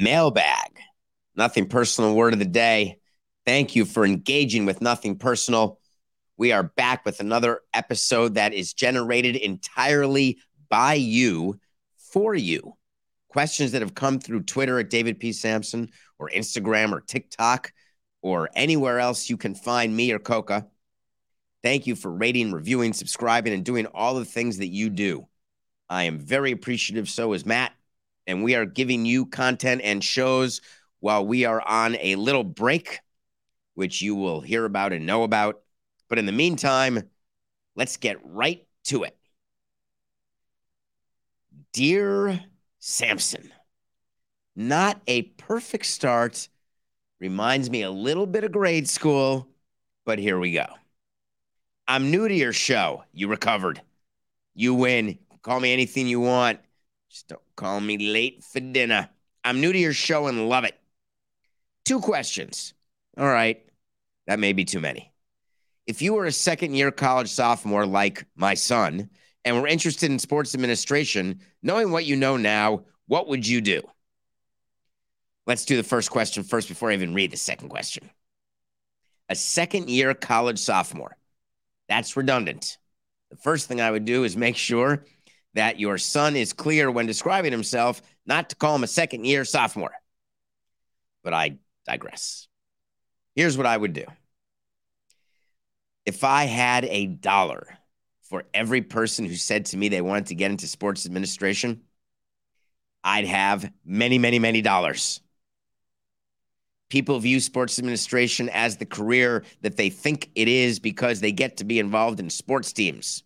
Mailbag. Nothing personal word of the day. Thank you for engaging with Nothing Personal. We are back with another episode that is generated entirely by you for you. Questions that have come through Twitter at David P. Samson or Instagram or TikTok or anywhere else you can find me or Coca. Thank you for rating, reviewing, subscribing, and doing all the things that you do. I am very appreciative. So is Matt. And we are giving you content and shows while we are on a little break, which you will hear about and know about. But in the meantime, let's get right to it. Dear Samson, not a perfect start. Reminds me a little bit of grade school, but here we go. I'm new to your show. You recovered. You win. Call me anything you want. Just don't call me late for dinner. I'm new to your show and love it. Two questions. All right. That may be too many. If you were a second year college sophomore like my son and were interested in sports administration, knowing what you know now, what would you do? Let's do the first question first before I even read the second question. A second year college sophomore. That's redundant. The first thing I would do is make sure that your son is clear when describing himself not to call him a second year sophomore. But I digress. Here's what I would do if I had a dollar for every person who said to me they wanted to get into sports administration, I'd have many, many, many dollars. People view sports administration as the career that they think it is because they get to be involved in sports teams.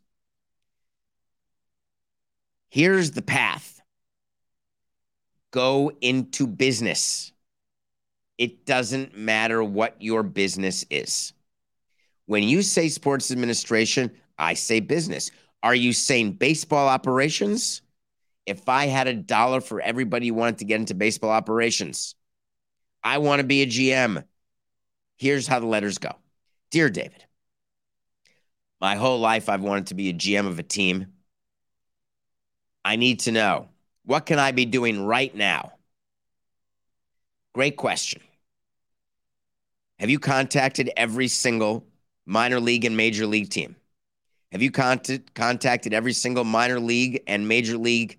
Here's the path go into business. It doesn't matter what your business is. When you say sports administration, I say business. Are you saying baseball operations? If I had a dollar for everybody who wanted to get into baseball operations, I want to be a GM. Here's how the letters go Dear David, my whole life I've wanted to be a GM of a team. I need to know what can I be doing right now? Great question. Have you contacted every single minor league and major league team? Have you cont- contacted every single minor league and major league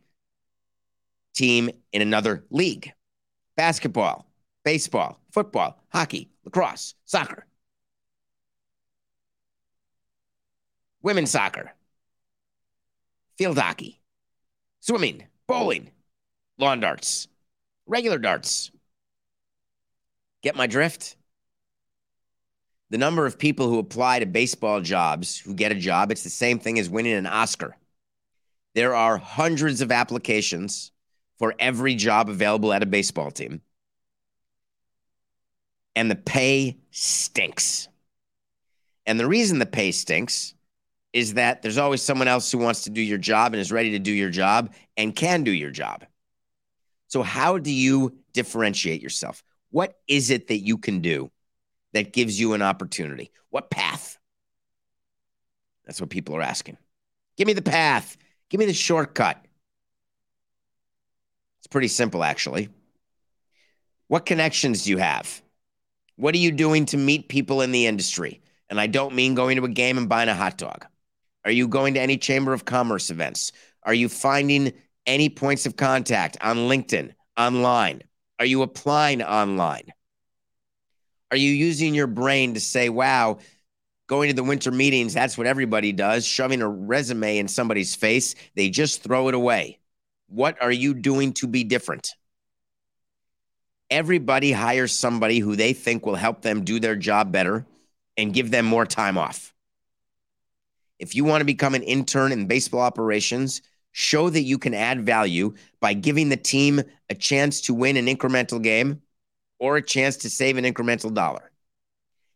team in another league? Basketball, baseball, football, hockey, lacrosse, soccer, women's soccer, field hockey, swimming, bowling, lawn darts, regular darts. Get my drift? The number of people who apply to baseball jobs who get a job, it's the same thing as winning an Oscar. There are hundreds of applications for every job available at a baseball team. And the pay stinks. And the reason the pay stinks is that there's always someone else who wants to do your job and is ready to do your job and can do your job. So, how do you differentiate yourself? What is it that you can do that gives you an opportunity? What path? That's what people are asking. Give me the path. Give me the shortcut. It's pretty simple, actually. What connections do you have? What are you doing to meet people in the industry? And I don't mean going to a game and buying a hot dog. Are you going to any Chamber of Commerce events? Are you finding any points of contact on LinkedIn, online? Are you applying online? Are you using your brain to say, wow, going to the winter meetings, that's what everybody does, shoving a resume in somebody's face, they just throw it away? What are you doing to be different? Everybody hires somebody who they think will help them do their job better and give them more time off. If you want to become an intern in baseball operations, show that you can add value by giving the team a chance to win an incremental game or a chance to save an incremental dollar.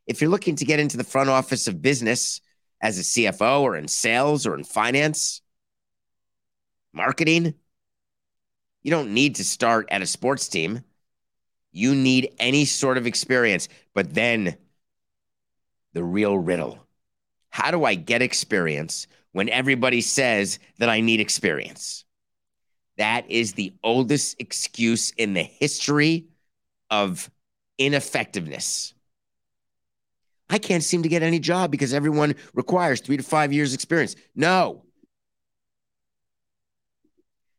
If you're looking to get into the front office of business as a CFO or in sales or in finance, marketing, you don't need to start at a sports team. You need any sort of experience. But then the real riddle how do I get experience when everybody says that I need experience? That is the oldest excuse in the history of ineffectiveness. I can't seem to get any job because everyone requires three to five years experience. No.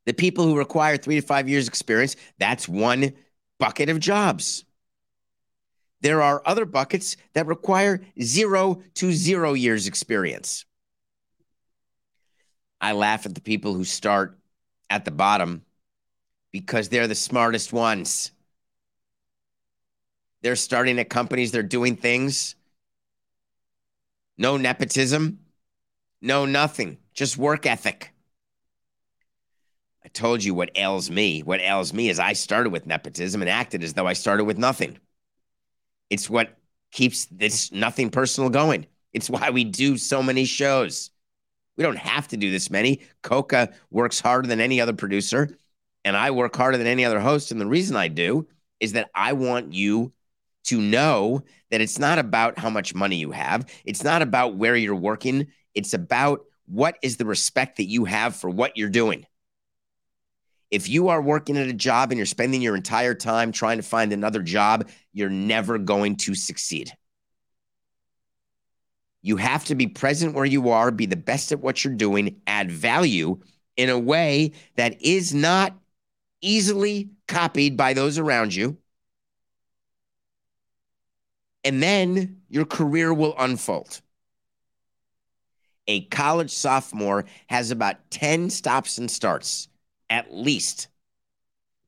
The people who require three to five years experience, that's one bucket of jobs. There are other buckets that require zero to zero years experience. I laugh at the people who start at the bottom because they're the smartest ones. They're starting at companies, they're doing things. No nepotism, no nothing, just work ethic. I told you what ails me. What ails me is I started with nepotism and acted as though I started with nothing. It's what keeps this nothing personal going. It's why we do so many shows. We don't have to do this many. Coca works harder than any other producer, and I work harder than any other host. And the reason I do is that I want you to know that it's not about how much money you have, it's not about where you're working, it's about what is the respect that you have for what you're doing. If you are working at a job and you're spending your entire time trying to find another job, you're never going to succeed. You have to be present where you are, be the best at what you're doing, add value in a way that is not easily copied by those around you. And then your career will unfold. A college sophomore has about 10 stops and starts at least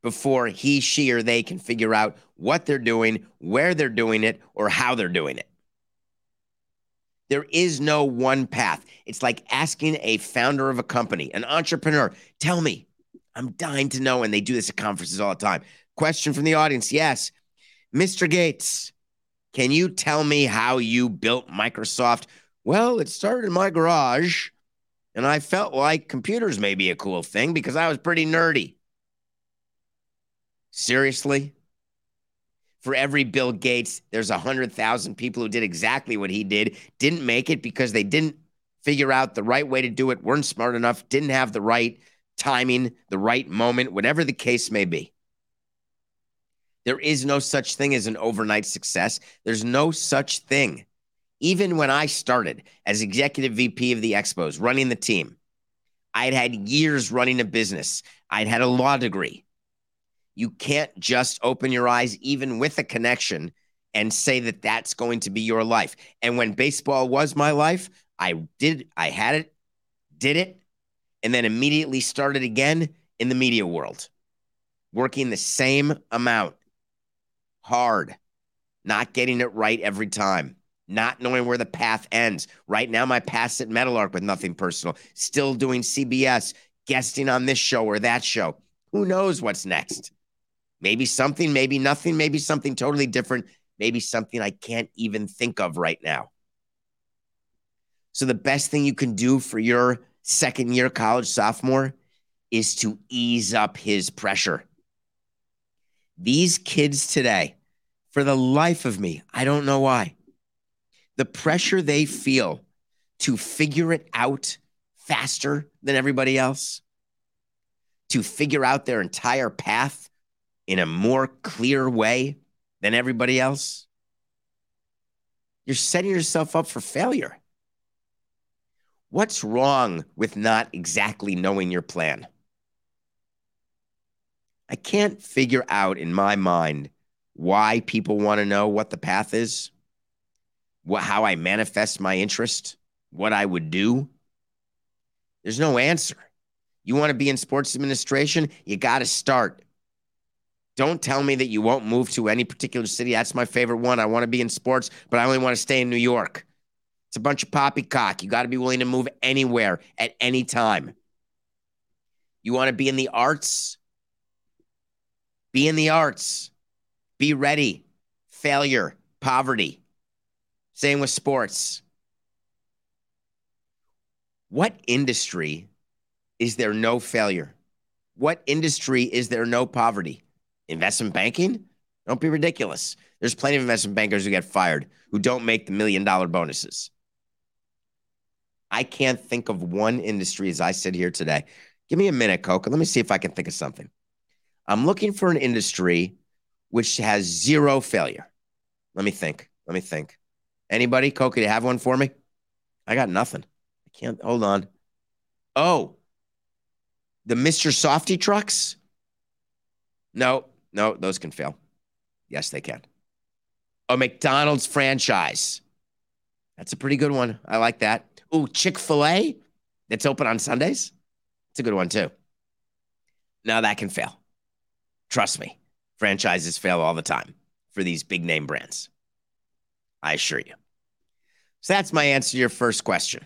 before he, she, or they can figure out what they're doing, where they're doing it, or how they're doing it. There is no one path. It's like asking a founder of a company, an entrepreneur, tell me, I'm dying to know. And they do this at conferences all the time. Question from the audience Yes. Mr. Gates, can you tell me how you built Microsoft? Well, it started in my garage and I felt like computers may be a cool thing because I was pretty nerdy. Seriously? For every Bill Gates, there's a 100,000 people who did exactly what he did, didn't make it because they didn't figure out the right way to do it, weren't smart enough, didn't have the right timing, the right moment, whatever the case may be. There is no such thing as an overnight success. There's no such thing even when I started as executive VP of the Expos, running the team, I'd had years running a business. I'd had a law degree. You can't just open your eyes, even with a connection, and say that that's going to be your life. And when baseball was my life, I did, I had it, did it, and then immediately started again in the media world, working the same amount, hard, not getting it right every time not knowing where the path ends. Right now, my path's at Meadowlark with nothing personal, still doing CBS, guesting on this show or that show. Who knows what's next? Maybe something, maybe nothing, maybe something totally different, maybe something I can't even think of right now. So, the best thing you can do for your second year college sophomore is to ease up his pressure. These kids today, for the life of me, I don't know why the pressure they feel to figure it out faster than everybody else, to figure out their entire path in a more clear way than everybody else, you're setting yourself up for failure. What's wrong with not exactly knowing your plan? I can't figure out in my mind why people want to know what the path is how I manifest my interest, what I would do? There's no answer. You want to be in sports administration? You got to start. Don't tell me that you won't move to any particular city. That's my favorite one. I want to be in sports, but I only want to stay in New York. It's a bunch of poppycock. You got to be willing to move anywhere at any time. You want to be in the arts? Be in the arts. Be ready. Failure, poverty. Same with sports. What industry is there no failure? What industry is there no poverty? Investment banking? Don't be ridiculous. There's plenty of investment bankers who get fired who don't make the million dollar bonuses. I can't think of one industry as I sit here today. Give me a minute, Coca. Let me see if I can think of something. I'm looking for an industry which has zero failure. Let me think. Let me think. Anybody, Coca, you have one for me? I got nothing. I can't. Hold on. Oh, the Mr. Softee trucks? No, no, those can fail. Yes, they can. A McDonald's franchise. That's a pretty good one. I like that. Ooh, Chick fil A that's open on Sundays. It's a good one, too. Now that can fail. Trust me, franchises fail all the time for these big name brands. I assure you. So that's my answer to your first question.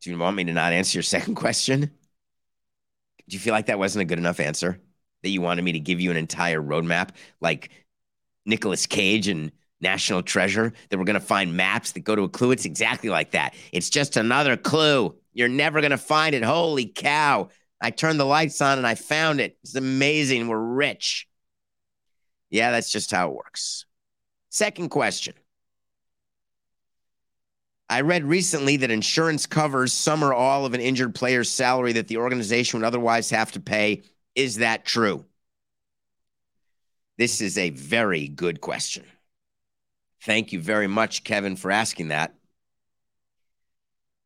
Do you want me to not answer your second question? Do you feel like that wasn't a good enough answer? That you wanted me to give you an entire roadmap like Nicolas Cage and National Treasure? That we're going to find maps that go to a clue? It's exactly like that. It's just another clue. You're never going to find it. Holy cow. I turned the lights on and I found it. It's amazing. We're rich. Yeah, that's just how it works. Second question. I read recently that insurance covers some or all of an injured player's salary that the organization would otherwise have to pay. Is that true? This is a very good question. Thank you very much, Kevin, for asking that.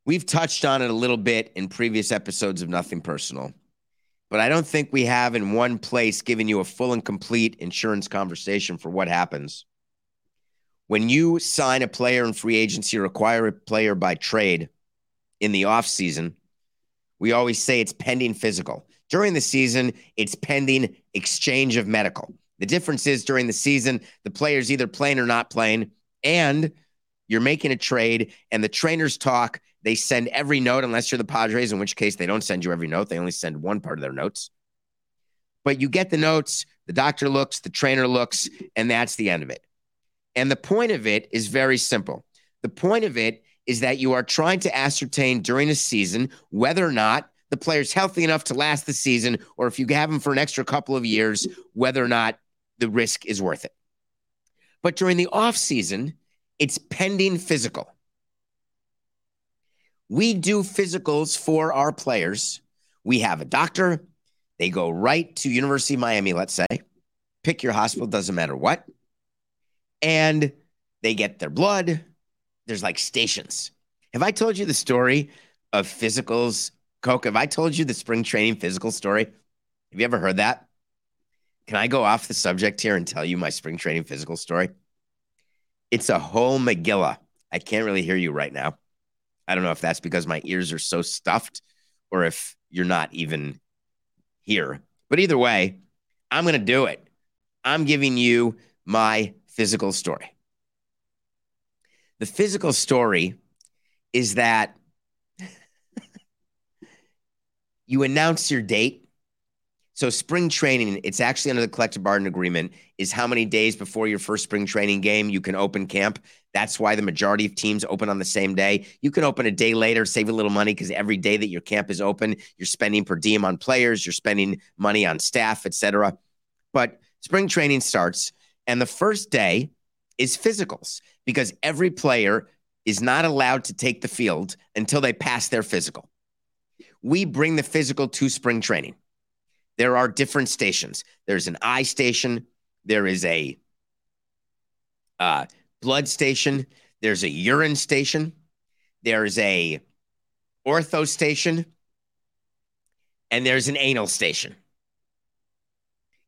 We've touched on it a little bit in previous episodes of Nothing Personal, but I don't think we have in one place given you a full and complete insurance conversation for what happens. When you sign a player in free agency or acquire a player by trade in the offseason, we always say it's pending physical. During the season, it's pending exchange of medical. The difference is during the season, the player's either playing or not playing, and you're making a trade, and the trainers talk they send every note, unless you're the Padres, in which case they don't send you every note. They only send one part of their notes. But you get the notes, the doctor looks, the trainer looks, and that's the end of it. And the point of it is very simple. The point of it is that you are trying to ascertain during a season whether or not the player's healthy enough to last the season, or if you have him for an extra couple of years, whether or not the risk is worth it. But during the off season, it's pending physical. We do physicals for our players. We have a doctor. They go right to University of Miami, let's say. Pick your hospital, doesn't matter what. And they get their blood. There's like stations. Have I told you the story of physicals? Coke, have I told you the spring training physical story? Have you ever heard that? Can I go off the subject here and tell you my spring training physical story? It's a whole Megillah. I can't really hear you right now. I don't know if that's because my ears are so stuffed or if you're not even here. But either way, I'm going to do it. I'm giving you my physical story. The physical story is that you announce your date so spring training, it's actually under the collective bargaining agreement, is how many days before your first spring training game you can open camp. That's why the majority of teams open on the same day. You can open a day later, save a little money because every day that your camp is open, you're spending per diem on players, you're spending money on staff, etc. But spring training starts, and the first day is physicals because every player is not allowed to take the field until they pass their physical. We bring the physical to spring training there are different stations. There's an eye station. There is a uh, blood station. There's a urine station. There's a ortho station. And there's an anal station.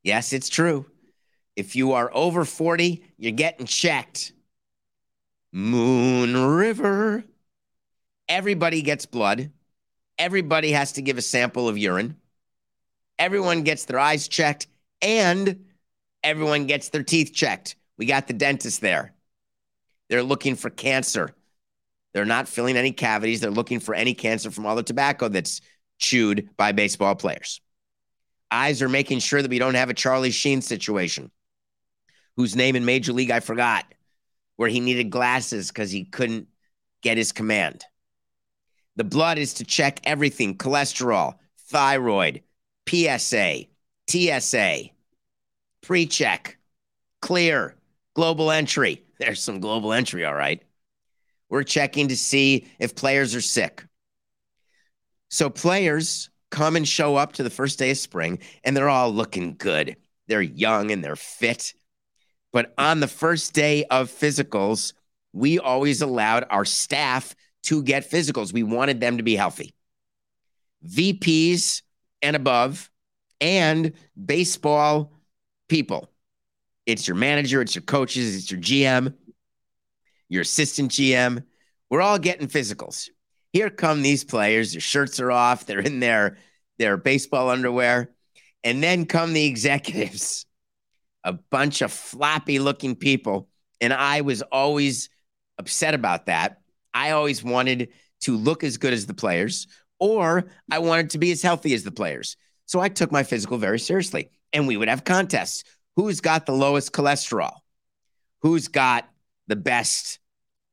Yes, it's true. If you are over 40, you're getting checked. Moon River. Everybody gets blood. Everybody has to give a sample of urine. Everyone gets their eyes checked And everyone gets their teeth checked. We got the dentist there. They're looking for cancer. They're not filling any cavities. They're looking for any cancer from all the tobacco that's chewed by baseball players. Eyes are making sure that we don't have a Charlie Sheen situation, whose name in Major League I forgot, where he needed glasses because he couldn't get his command. The blood is to check everything cholesterol, thyroid, PSA, TSA, pre check, clear, global entry. There's some global entry, all right. We're checking to see if players are sick. So players come and show up to the first day of spring and they're all looking good. They're young and they're fit. But on the first day of physicals, we always allowed our staff to get physicals. We wanted them to be healthy. VPs and above, and baseball people. It's your manager, it's your coaches, it's your GM, your assistant GM. We're all getting physicals. Here come these players. Their shirts are off. They're in their their baseball underwear. And then come the executives, a bunch of floppy looking people. And I was always upset about that. I always wanted to look as good as the players, or I wanted to be as healthy as the players. So I took my physical very seriously. And we would have contests. Who's got the lowest cholesterol? Who's got the best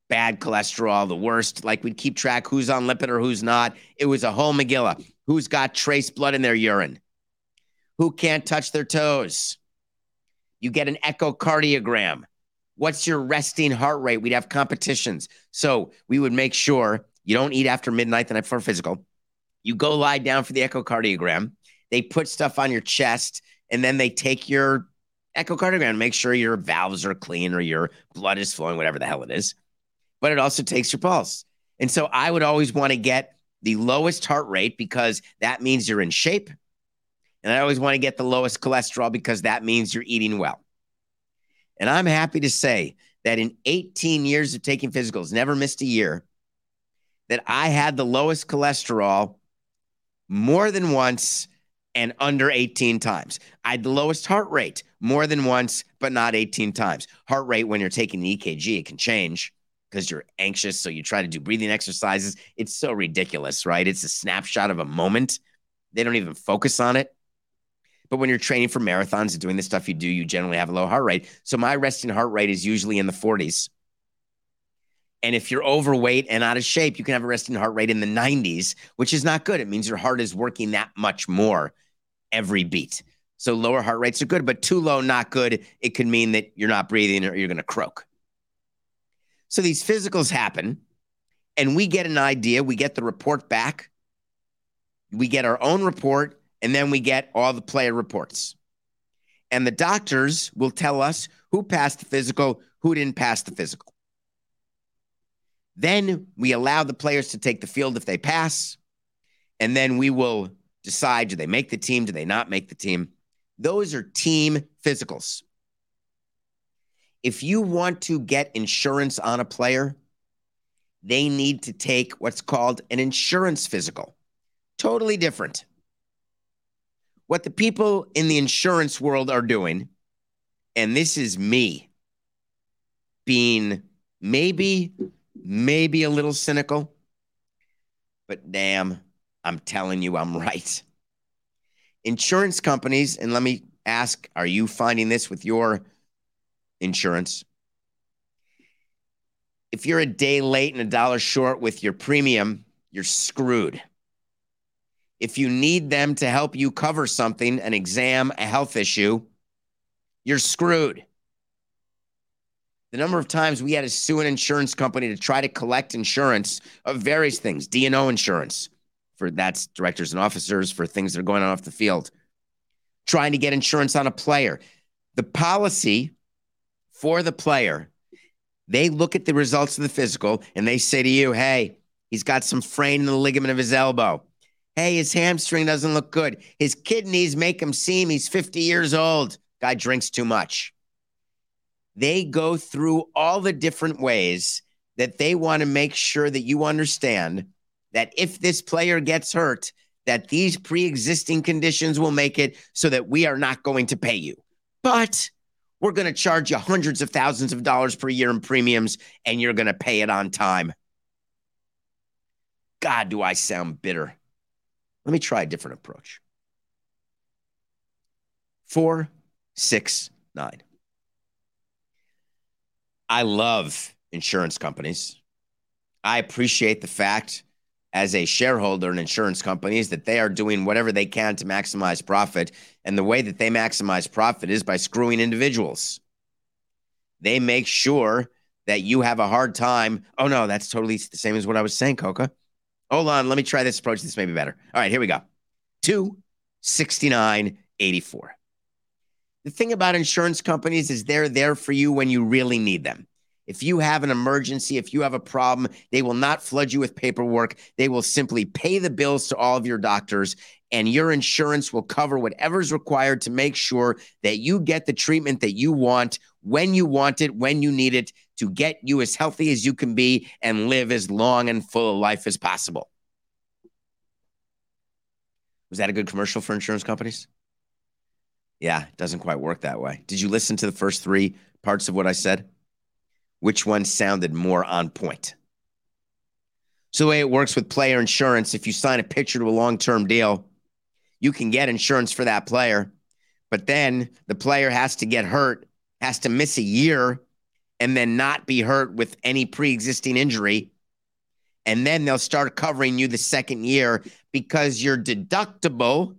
bad cholesterol, the worst? Like we'd keep track who's on lipid or who's not. It was a whole Megillah. Who's got trace blood in their urine? Who can't touch their toes? You get an echocardiogram. What's your resting heart rate? We'd have competitions. So we would make sure you don't eat after midnight the night before physical. You go lie down for the echocardiogram. They put stuff on your chest and then they take your echocardiogram, make sure your valves are clean or your blood is flowing, whatever the hell it is. But it also takes your pulse. And so I would always want to get the lowest heart rate because that means you're in shape. And I always want to get the lowest cholesterol because that means you're eating well. And I'm happy to say that in 18 years of taking physicals, never missed a year, that I had the lowest cholesterol more than once and under 18 times. I had the lowest heart rate more than once, but not 18 times. Heart rate, when you're taking the EKG, it can change because you're anxious. So you try to do breathing exercises. It's so ridiculous, right? It's a snapshot of a moment. They don't even focus on it. But when you're training for marathons and doing the stuff you do, you generally have a low heart rate. So my resting heart rate is usually in the 40s. And if you're overweight and out of shape, you can have a resting heart rate in the 90s, which is not good. It means your heart is working that much more every beat. So lower heart rates are good, but too low, not good. It could mean that you're not breathing or you're going to croak. So these physicals happen, and we get an idea. We get the report back. We get our own report and then we get all the player reports. And the doctors will tell us who passed the physical, who didn't pass the physical. Then we allow the players to take the field if they pass. And then we will decide do they make the team? Do they not make the team? Those are team physicals. If you want to get insurance on a player, they need to take what's called an insurance physical. Totally different what the people in the insurance world are doing, and this is me being maybe, maybe a little cynical, but damn, I'm telling you, I'm right. Insurance companies, and let me ask, are you finding this with your insurance? If you're a day late and a dollar short with your premium, you're screwed if you need them to help you cover something, an exam, a health issue, you're screwed. The number of times we had to sue an insurance company to try to collect insurance of various things, D&O insurance for that's directors and officers for things that are going on off the field, trying to get insurance on a player. The policy for the player, they look at the results of the physical and they say to you, hey, he's got some fraying in the ligament of his elbow. Hey, his hamstring doesn't look good. His kidneys make him seem he's 50 years old. Guy drinks too much. They go through all the different ways that they want to make sure that you understand that if this player gets hurt, that these pre existing conditions will make it so that we are not going to pay you. But we're going to charge you hundreds of thousands of dollars per year in premiums, and you're going to pay it on time. God, do I sound bitter. Let me try a different approach. Four, six, nine. I love insurance companies. I appreciate the fact as a shareholder in insurance companies that they are doing whatever they can to maximize profit. And the way that they maximize profit is by screwing individuals. They make sure that you have a hard time. Oh, no, that's totally the same as what I was saying, Coca. Hold on. Let me try this approach. This may be better. All right, here we go. 26984. The thing about insurance companies is they're there for you when you really need them. If you have an emergency, if you have a problem, they will not flood you with paperwork. They will simply pay the bills to all of your doctors, and your insurance will cover whatever's required to make sure that you get the treatment that you want when you want it, when you need it, to get you as healthy as you can be and live as long and full a life as possible. Was that a good commercial for insurance companies? Yeah, it doesn't quite work that way. Did you listen to the first three parts of what I said? which one sounded more on point. So, the way it works with player insurance, if you sign a pitcher to a long term deal, you can get insurance for that player, but then the player has to get hurt, has to miss a year, and then not be hurt with any pre existing injury. And then they'll start covering you the second year because your deductible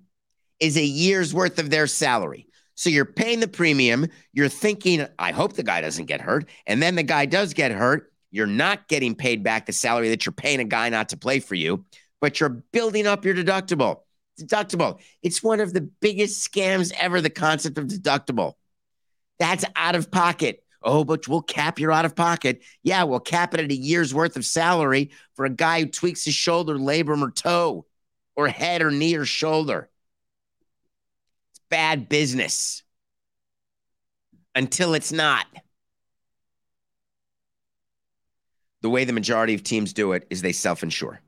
is a year's worth of their salary. So you're paying the premium. You're thinking, I hope the guy doesn't get hurt. And then the guy does get hurt. You're not getting paid back the salary that you're paying a guy not to play for you, but you're building up your deductible. Deductible. It's one of the biggest scams ever, the concept of deductible. That's out of pocket. Oh, but we'll cap your out of pocket. Yeah, we'll cap it at a year's worth of salary for a guy who tweaks his shoulder, labrum, or toe, or head, or knee, or shoulder It's bad business until it's not. The way the majority of teams do it is they self insure,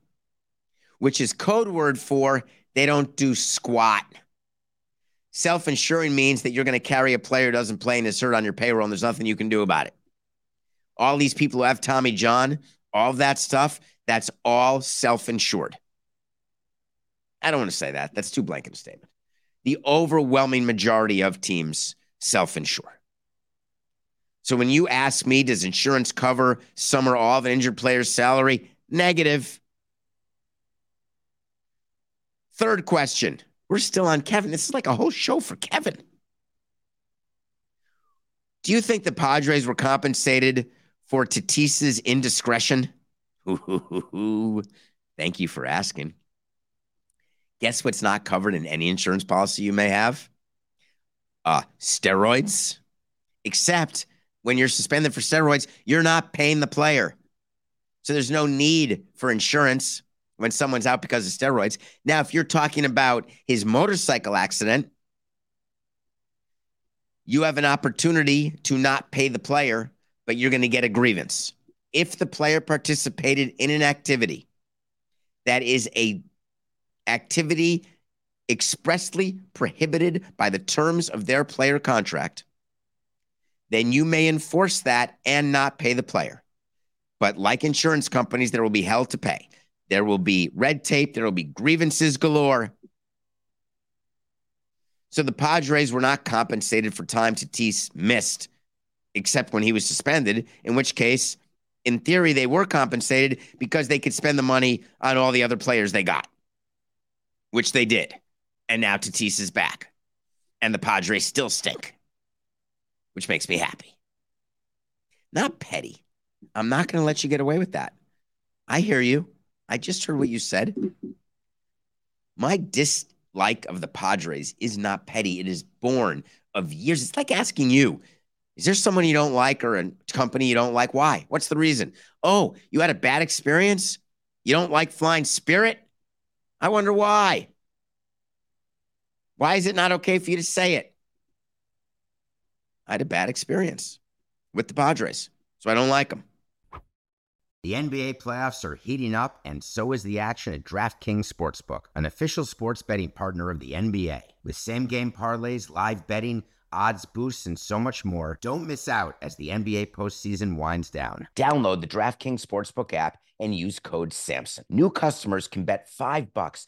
which is code word for they don't do squat. Self insuring means that you're going to carry a player who doesn't play and is hurt on your payroll, and there's nothing you can do about it. All these people who have Tommy John, all that stuff, that's all self insured. I don't want to say that. That's too blanket a statement the overwhelming majority of teams self insure. So when you ask me, does insurance cover some or all of an injured player's salary? Negative. Third question. We're still on Kevin. This is like a whole show for Kevin. Do you think the Padres were compensated for Tatis's indiscretion? Ooh, Thank you for asking. Guess what's not covered in any insurance policy you may have? Uh, steroids. Except when you're suspended for steroids, you're not paying the player. So there's no need for insurance when someone's out because of steroids. Now, if you're talking about his motorcycle accident, you have an opportunity to not pay the player, but you're going to get a grievance. If the player participated in an activity that is a activity expressly prohibited by the terms of their player contract, then you may enforce that and not pay the player. But like insurance companies, there will be hell to pay. There will be red tape, there will be grievances galore. So the Padres were not compensated for time Tatis missed, except when he was suspended, in which case, in theory, they were compensated because they could spend the money on all the other players they got which they did. And now Tatis is back. And the Padres still stink, which makes me happy. Not petty. I'm not going to let you get away with that. I hear you. I just heard what you said. My dislike of the Padres is not petty. It is born of years. It's like asking you, is there someone you don't like or a company you don't like? Why? What's the reason? Oh, you had a bad experience? You don't like flying spirit? I wonder why. Why is it not okay for you to say it? I had a bad experience with the Padres, so I don't like them. The NBA playoffs are heating up, and so is the action at DraftKings Sportsbook, an official sports betting partner of the NBA. With same game parlays, live betting, odds boosts, and so much more, don't miss out as the NBA postseason winds down. Download the DraftKings Sportsbook app and use code SAMSON. New customers can bet 5 bucks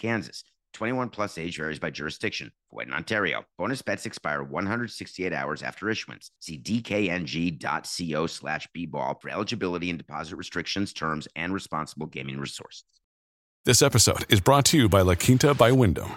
Kansas. 21 plus age varies by jurisdiction. Void in Ontario. Bonus bets expire 168 hours after issuance. See dkng.co slash bball for eligibility and deposit restrictions, terms, and responsible gaming resources. This episode is brought to you by La Quinta by Wyndham.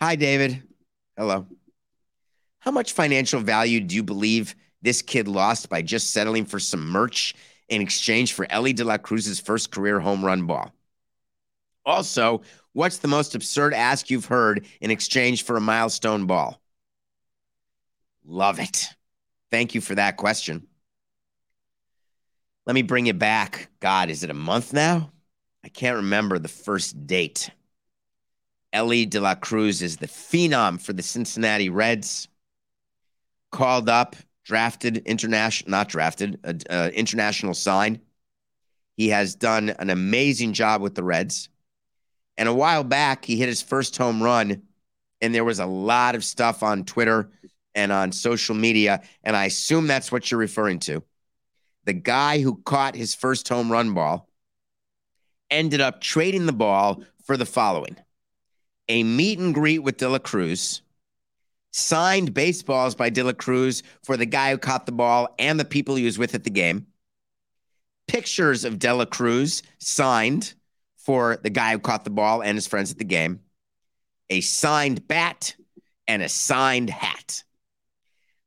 Hi, David. Hello. How much financial value do you believe this kid lost by just settling for some merch in exchange for Elly De La Cruz's first career home run ball? Also, what's the most absurd ask you've heard in exchange for a milestone ball? Love it. Thank you for that question. Let me bring it back. God, is it a month now? I can't remember the first date. Elly De La Cruz is the phenom for the Cincinnati Reds. Called up, drafted, international, not drafted, international sign. He has done an amazing job with the Reds. And a while back, he hit his first home run, and there was a lot of stuff on Twitter and on social media. And I assume that's what you're referring to. The guy who caught his first home run ball ended up trading the ball for the following a meet and greet with De La Cruz, signed baseballs by De La Cruz for the guy who caught the ball and the people he was with at the game, pictures of De La Cruz signed for the guy who caught the ball and his friends at the game, a signed bat, and a signed hat.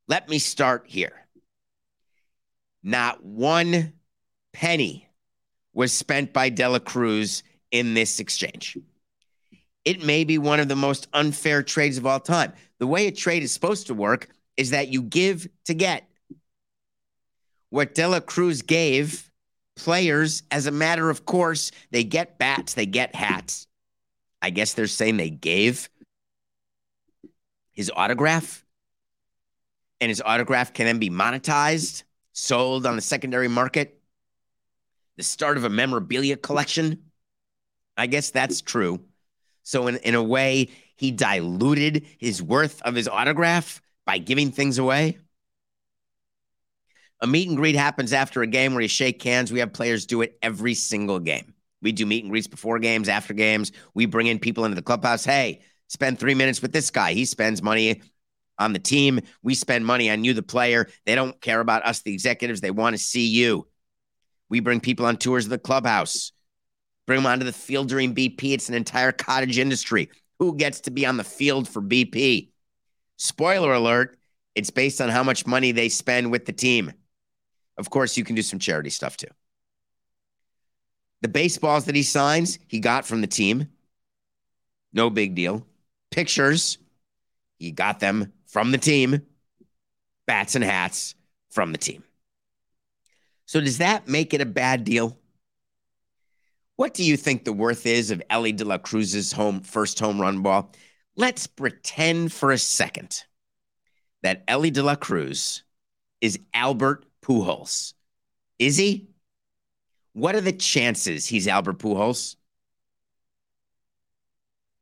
Let me start here. Not one penny was spent by De La Cruz in this exchange it may be one of the most unfair trades of all time. The way a trade is supposed to work is that you give to get. What De La Cruz gave players, as a matter of course, they get bats, they get hats. I guess they're saying they gave his autograph, and his autograph can then be monetized, sold on the secondary market. The start of a memorabilia collection. I guess that's true. So in, in a way, he diluted his worth of his autograph by giving things away. A meet and greet happens after a game where you shake hands. We have players do it every single game. We do meet and greets before games, after games. We bring in people into the clubhouse. Hey, spend three minutes with this guy. He spends money on the team. We spend money on you, the player. They don't care about us, the executives. They want to see you. We bring people on tours of the clubhouse. Bring them onto the field during BP. It's an entire cottage industry. Who gets to be on the field for BP? Spoiler alert, it's based on how much money they spend with the team. Of course, you can do some charity stuff too. The baseballs that he signs, he got from the team. No big deal. Pictures, he got them from the team. Bats and hats from the team. So, does that make it a bad deal? What do you think the worth is of Elly De La Cruz's home first home run ball? Let's pretend for a second that Elly De La Cruz is Albert Pujols. Is he? What are the chances he's Albert Pujols?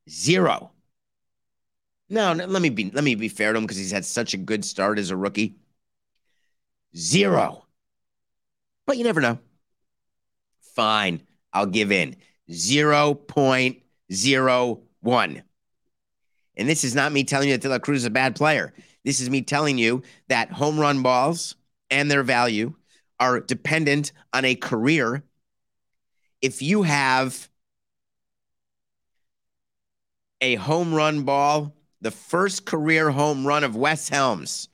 Zero. No, no, let me be let me be fair to him because he's had such a good start as a rookie. Zero. But you never know. Fine, I'll give in. 0.01. And this is not me telling you that De La Cruz is a bad player. This is me telling you that home run balls and their value are dependent on a career. If you have a home run ball, the first career home run of Wes Helms.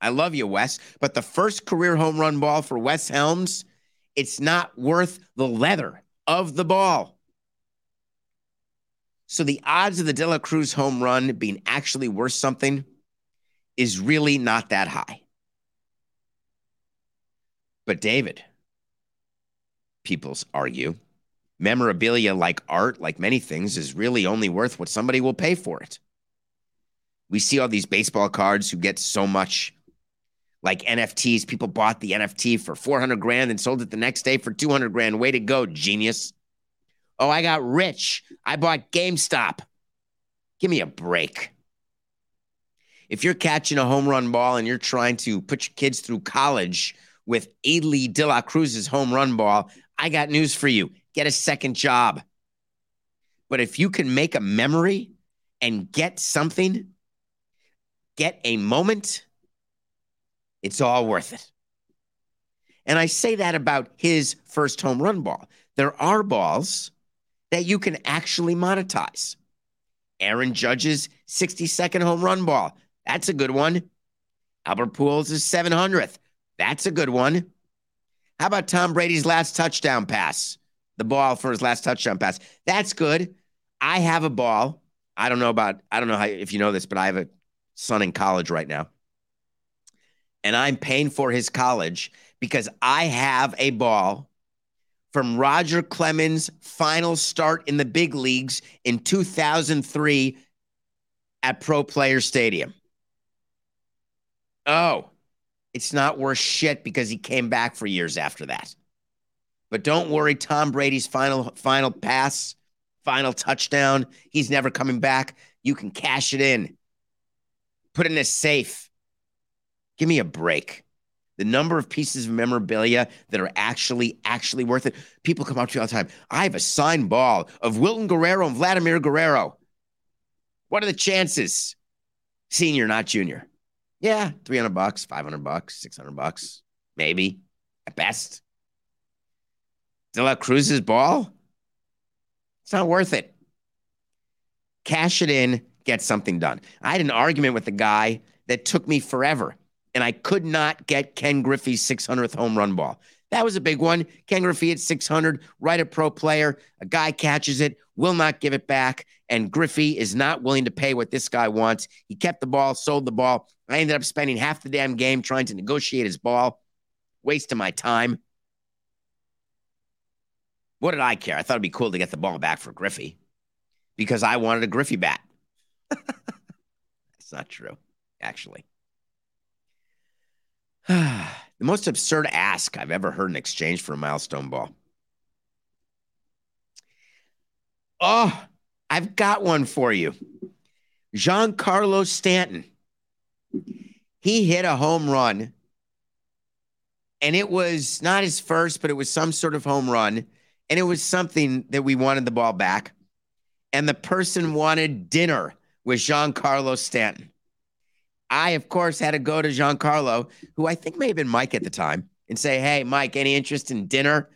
I love you, Wes, but the first career home run ball for Wes Helms, it's not worth the leather of the ball. So the odds of the De La Cruz home run being actually worth something is really not that high. But David, peoples argue, memorabilia like art, like many things, is really only worth what somebody will pay for it. We see all these baseball cards who get so much like NFTs. People bought the NFT for 400 grand and sold it the next day for 200 grand. Way to go, genius. Oh, I got rich. I bought GameStop. Give me a break. If you're catching a home run ball and you're trying to put your kids through college with Elly De La Cruz's home run ball, I got news for you. Get a second job. But if you can make a memory and get something, get a moment, it's all worth it. And I say that about his first home run ball. There are balls that you can actually monetize. Aaron Judge's 62nd home run ball. That's a good one. Albert Pujols' 700th. That's a good one. How about Tom Brady's last touchdown pass? The ball for his last touchdown pass. That's good. I have a ball. I don't know about, I don't know how, if you know this, but I have a son in college right now. And I'm paying for his college because I have a ball from Roger Clemens' final start in the big leagues in 2003 at Pro Player Stadium. Oh, it's not worth shit because he came back for years after that. But don't worry, Tom Brady's final final pass, final touchdown, he's never coming back. You can cash it in. Put it in a safe. Give me a break the number of pieces of memorabilia that are actually actually worth it. People come up to you all the time. I have a signed ball of Wilton Guerrero and Vladimir Guerrero. What are the chances? Senior, not junior. Yeah, 300 bucks, 500 bucks, 600 bucks, maybe at best. De La Cruz's ball? It's not worth it. Cash it in, get something done. I had an argument with the guy that took me forever and I could not get Ken Griffey's 600th home run ball. That was a big one. Ken Griffey at 600, right a pro player. A guy catches it, will not give it back. And Griffey is not willing to pay what this guy wants. He kept the ball, sold the ball. I ended up spending half the damn game trying to negotiate his ball, wasting my time. What did I care? I thought it'd be cool to get the ball back for Griffey because I wanted a Griffey bat. That's not true, actually. the most absurd ask I've ever heard in exchange for a milestone ball. Oh, I've got one for you. Giancarlo Stanton. He hit a home run, and it was not his first, but it was some sort of home run. And it was something that we wanted the ball back. And the person wanted dinner with Giancarlo Stanton. I, of course, had to go to Giancarlo, who I think may have been Mike at the time, and say, Hey, Mike, any interest in dinner?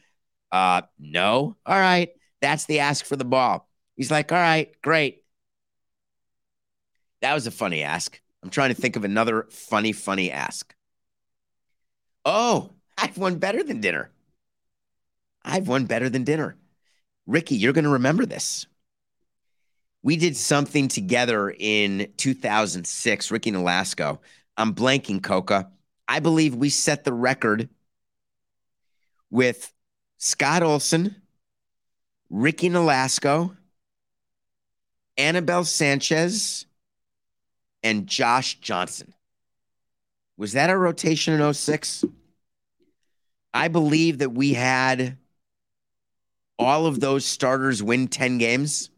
Uh, no. All right. That's the ask for the ball. He's like, All right, great. That was a funny ask. I'm trying to think of another funny, funny ask. Oh, I've won better than dinner. I've won better than dinner. Ricky, you're going to remember this we did something together in 2006, Ricky Nolasco. I'm blanking Coca. I believe we set the record with Scott Olsen, Ricky Nolasco, Anibal Sanchez, and Josh Johnson. Was that our rotation in 06? I believe that we had all of those starters win 10 games,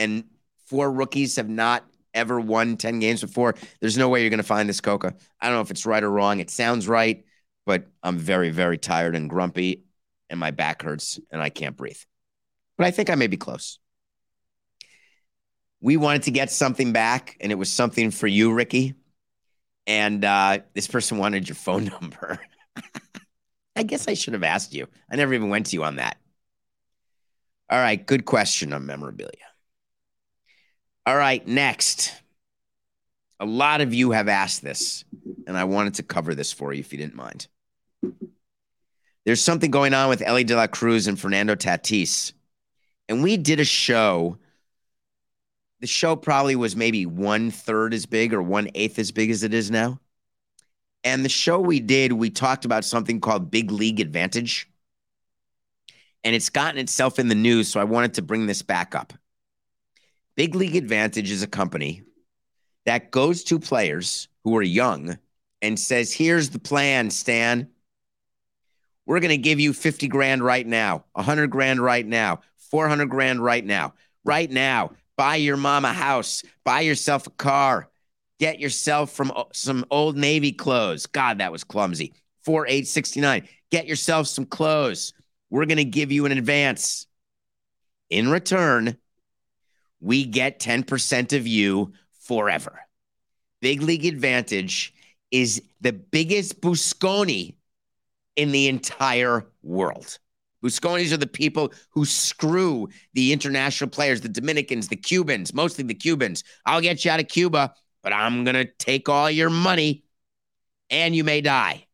and four rookies have not ever won 10 games before. There's no way you're going to find this, Coca. I don't know if it's right or wrong. It sounds right, but I'm very, very tired and grumpy, and my back hurts, and I can't breathe. But I think I may be close. We wanted to get something back, and it was something for you, Ricky. And uh, this person wanted your phone number. I guess I should have asked you. I never even went to you on that. All right, good question on memorabilia. All right, next. A lot of you have asked this, and I wanted to cover this for you if you didn't mind. There's something going on with Elly De La Cruz and Fernando Tatis. And we did a show. The show probably was maybe one third as big or one eighth as big as it is now. And the show we did, we talked about something called Big League Advantage. And it's gotten itself in the news. So I wanted to bring this back up. Big League Advantage is a company that goes to players who are young and says, Here's the plan, Stan. We're going to give you 50 grand right now, 100 grand right now, 400 grand right now. Right now, buy your mom a house, buy yourself a car, get yourself from uh, some old Navy clothes. God, that was clumsy. 4869. Get yourself some clothes. We're going to give you an advance. In return, we get 10% of you forever. Big League Advantage is the biggest buscone in the entire world. buscones are the people who screw the international players, the Dominicans, the Cubans, mostly the Cubans. I'll get you out of Cuba, but I'm going to take all your money and you may die.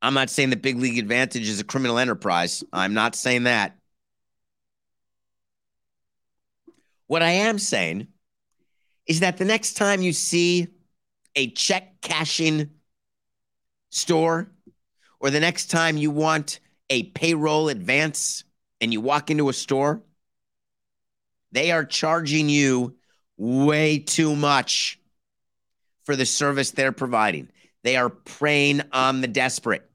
I'm not saying that Big League Advantage is a criminal enterprise. I'm not saying that. What I am saying is that the next time you see a check cashing store, or the next time you want a payroll advance and you walk into a store, they are charging you way too much for the service they're providing. They are preying on the desperate.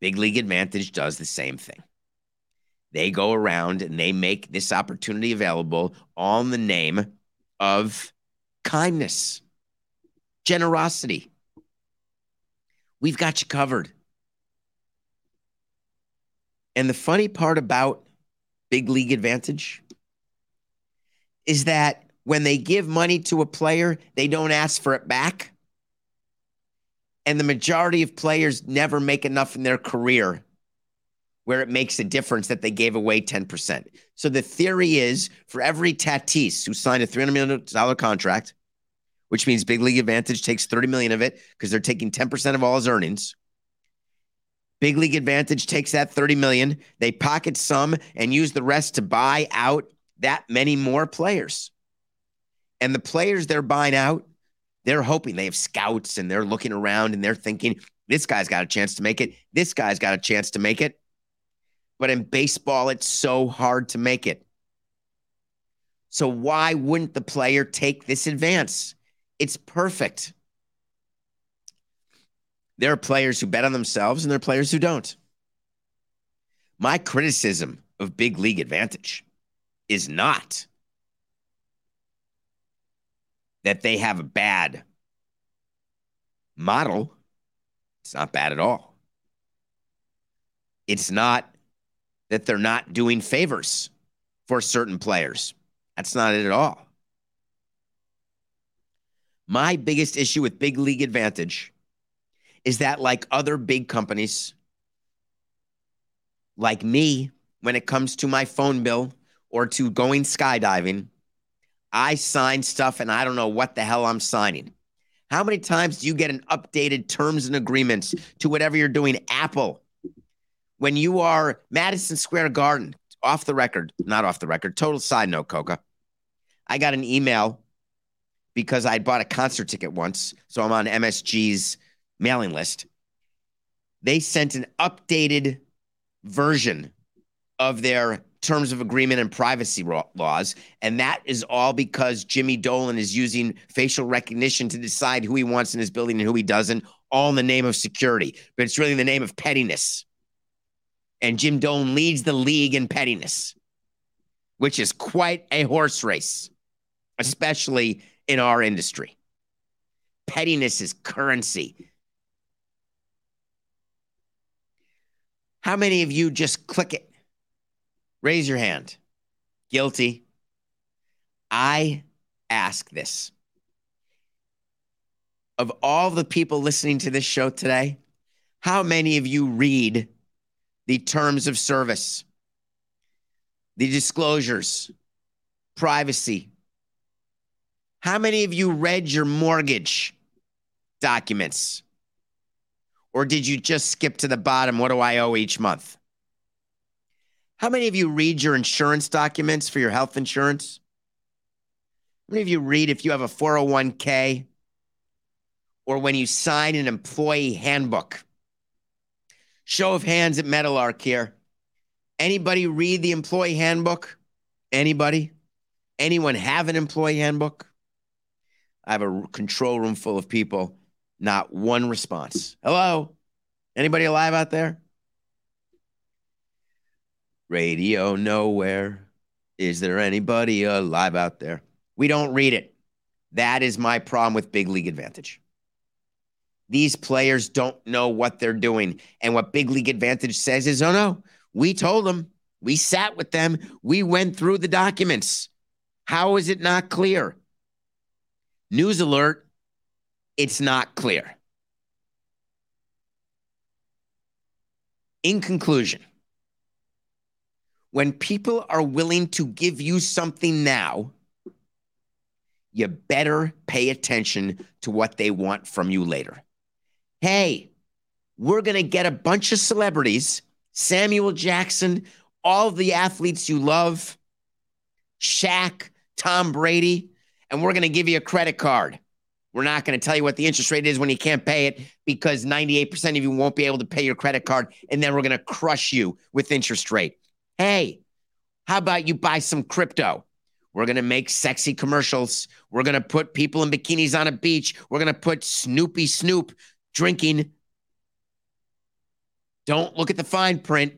Big League Advantage does the same thing. They go around and they make this opportunity available on the name of kindness, generosity. We've got you covered. And the funny part about Big League Advantage is that when they give money to a player, they don't ask for it back. And the majority of players never make enough in their career where it makes a difference that they gave away 10%. So the theory is for every Tatis who signed a $300 million contract, which means Big League Advantage takes 30 million of it because they're taking 10% of all his earnings. Big League Advantage takes that 30 million, they pocket some and use the rest to buy out that many more players. And the players they're buying out, they're hoping they have scouts and they're looking around and they're thinking, this guy's got a chance to make it. This guy's got a chance to make it. But in baseball, it's so hard to make it. So why wouldn't the player take this advance? It's perfect. There are players who bet on themselves and there are players who don't. My criticism of big league advantage is not that they have a bad model. It's not bad at all. It's not that they're not doing favors for certain players. That's not it at all. My biggest issue with Big League Advantage is that, like other big companies, like me, when it comes to my phone bill or to going skydiving, I sign stuff and I don't know what the hell I'm signing. How many times do you get an updated terms and agreements to whatever you're doing? Apple, when you are Madison Square Garden, off the record, not off the record, total side note, Coca. I got an email because I bought a concert ticket once. So I'm on MSG's mailing list. They sent an updated version of their terms of agreement and privacy laws. And that is all because Jimmy Dolan is using facial recognition to decide who he wants in his building and who he doesn't, all in the name of security. But it's really in the name of pettiness. And Jim Dolan leads the league in pettiness, which is quite a horse race, especially in our industry. Pettiness is currency. How many of you just click it? Raise your hand. Guilty. I ask this. Of all the people listening to this show today, how many of you read the terms of service, the disclosures, privacy? How many of you read your mortgage documents? Or did you just skip to the bottom? What do I owe each month? How many of you read your insurance documents for your health insurance? How many of you read if you have a 401k or when you sign an employee handbook? Show of hands at Metal Meadowlark here. Anybody read the employee handbook? Anybody? Anyone have an employee handbook? I have a control room full of people not one response. Hello? Anybody alive out there? Radio nowhere. Is there anybody alive out there? We don't read it. That is my problem with Big League Advantage. These players don't know what they're doing. And what Big League Advantage says is, oh no, we told them. We sat with them. We went through the documents. How is it not clear? News alert it's not clear. In conclusion, when people are willing to give you something now, you better pay attention to what they want from you later. Hey, we're going to get a bunch of celebrities, Samuel Jackson, all the athletes you love, Shaq, Tom Brady, and we're going to give you a credit card. We're not going to tell you what the interest rate is when you can't pay it because 98% of you won't be able to pay your credit card. And then we're going to crush you with interest rate. Hey, how about you buy some crypto? We're going to make sexy commercials. We're going to put people in bikinis on a beach. We're going to put Snoopy Snoop drinking. Don't look at the fine print.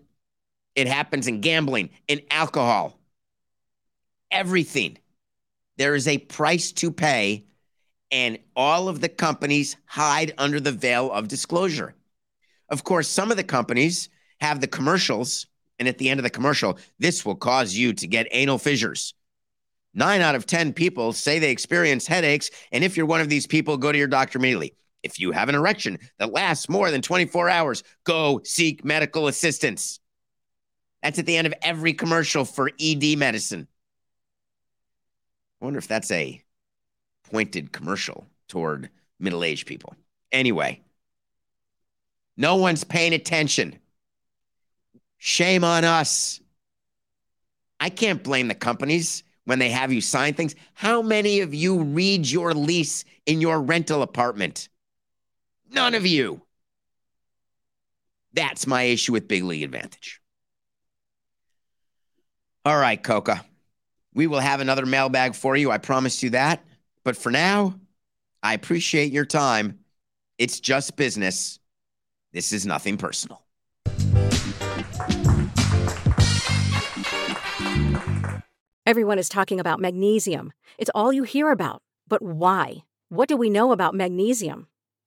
It happens in gambling, in alcohol, everything. There is a price to pay and all of the companies hide under the veil of disclosure. Of course, some of the companies have the commercials, and at the end of the commercial, this will cause you to get anal fissures. Nine out of 10 people say they experience headaches, and if you're one of these people, go to your doctor immediately. If you have an erection that lasts more than 24 hours, go seek medical assistance. That's at the end of every commercial for ED medicine. I wonder if that's a pointed commercial toward middle aged people. Anyway, no one's paying attention. Shame on us. I can't blame the companies when they have you sign things. How many of you read your lease in your rental apartment? None of you. That's my issue with Big League Advantage. All right, Coca. We will have another mailbag for you. I promise you that. But for now, I appreciate your time. It's just business. This is nothing personal. Everyone is talking about magnesium. It's all you hear about. But why? What do we know about magnesium?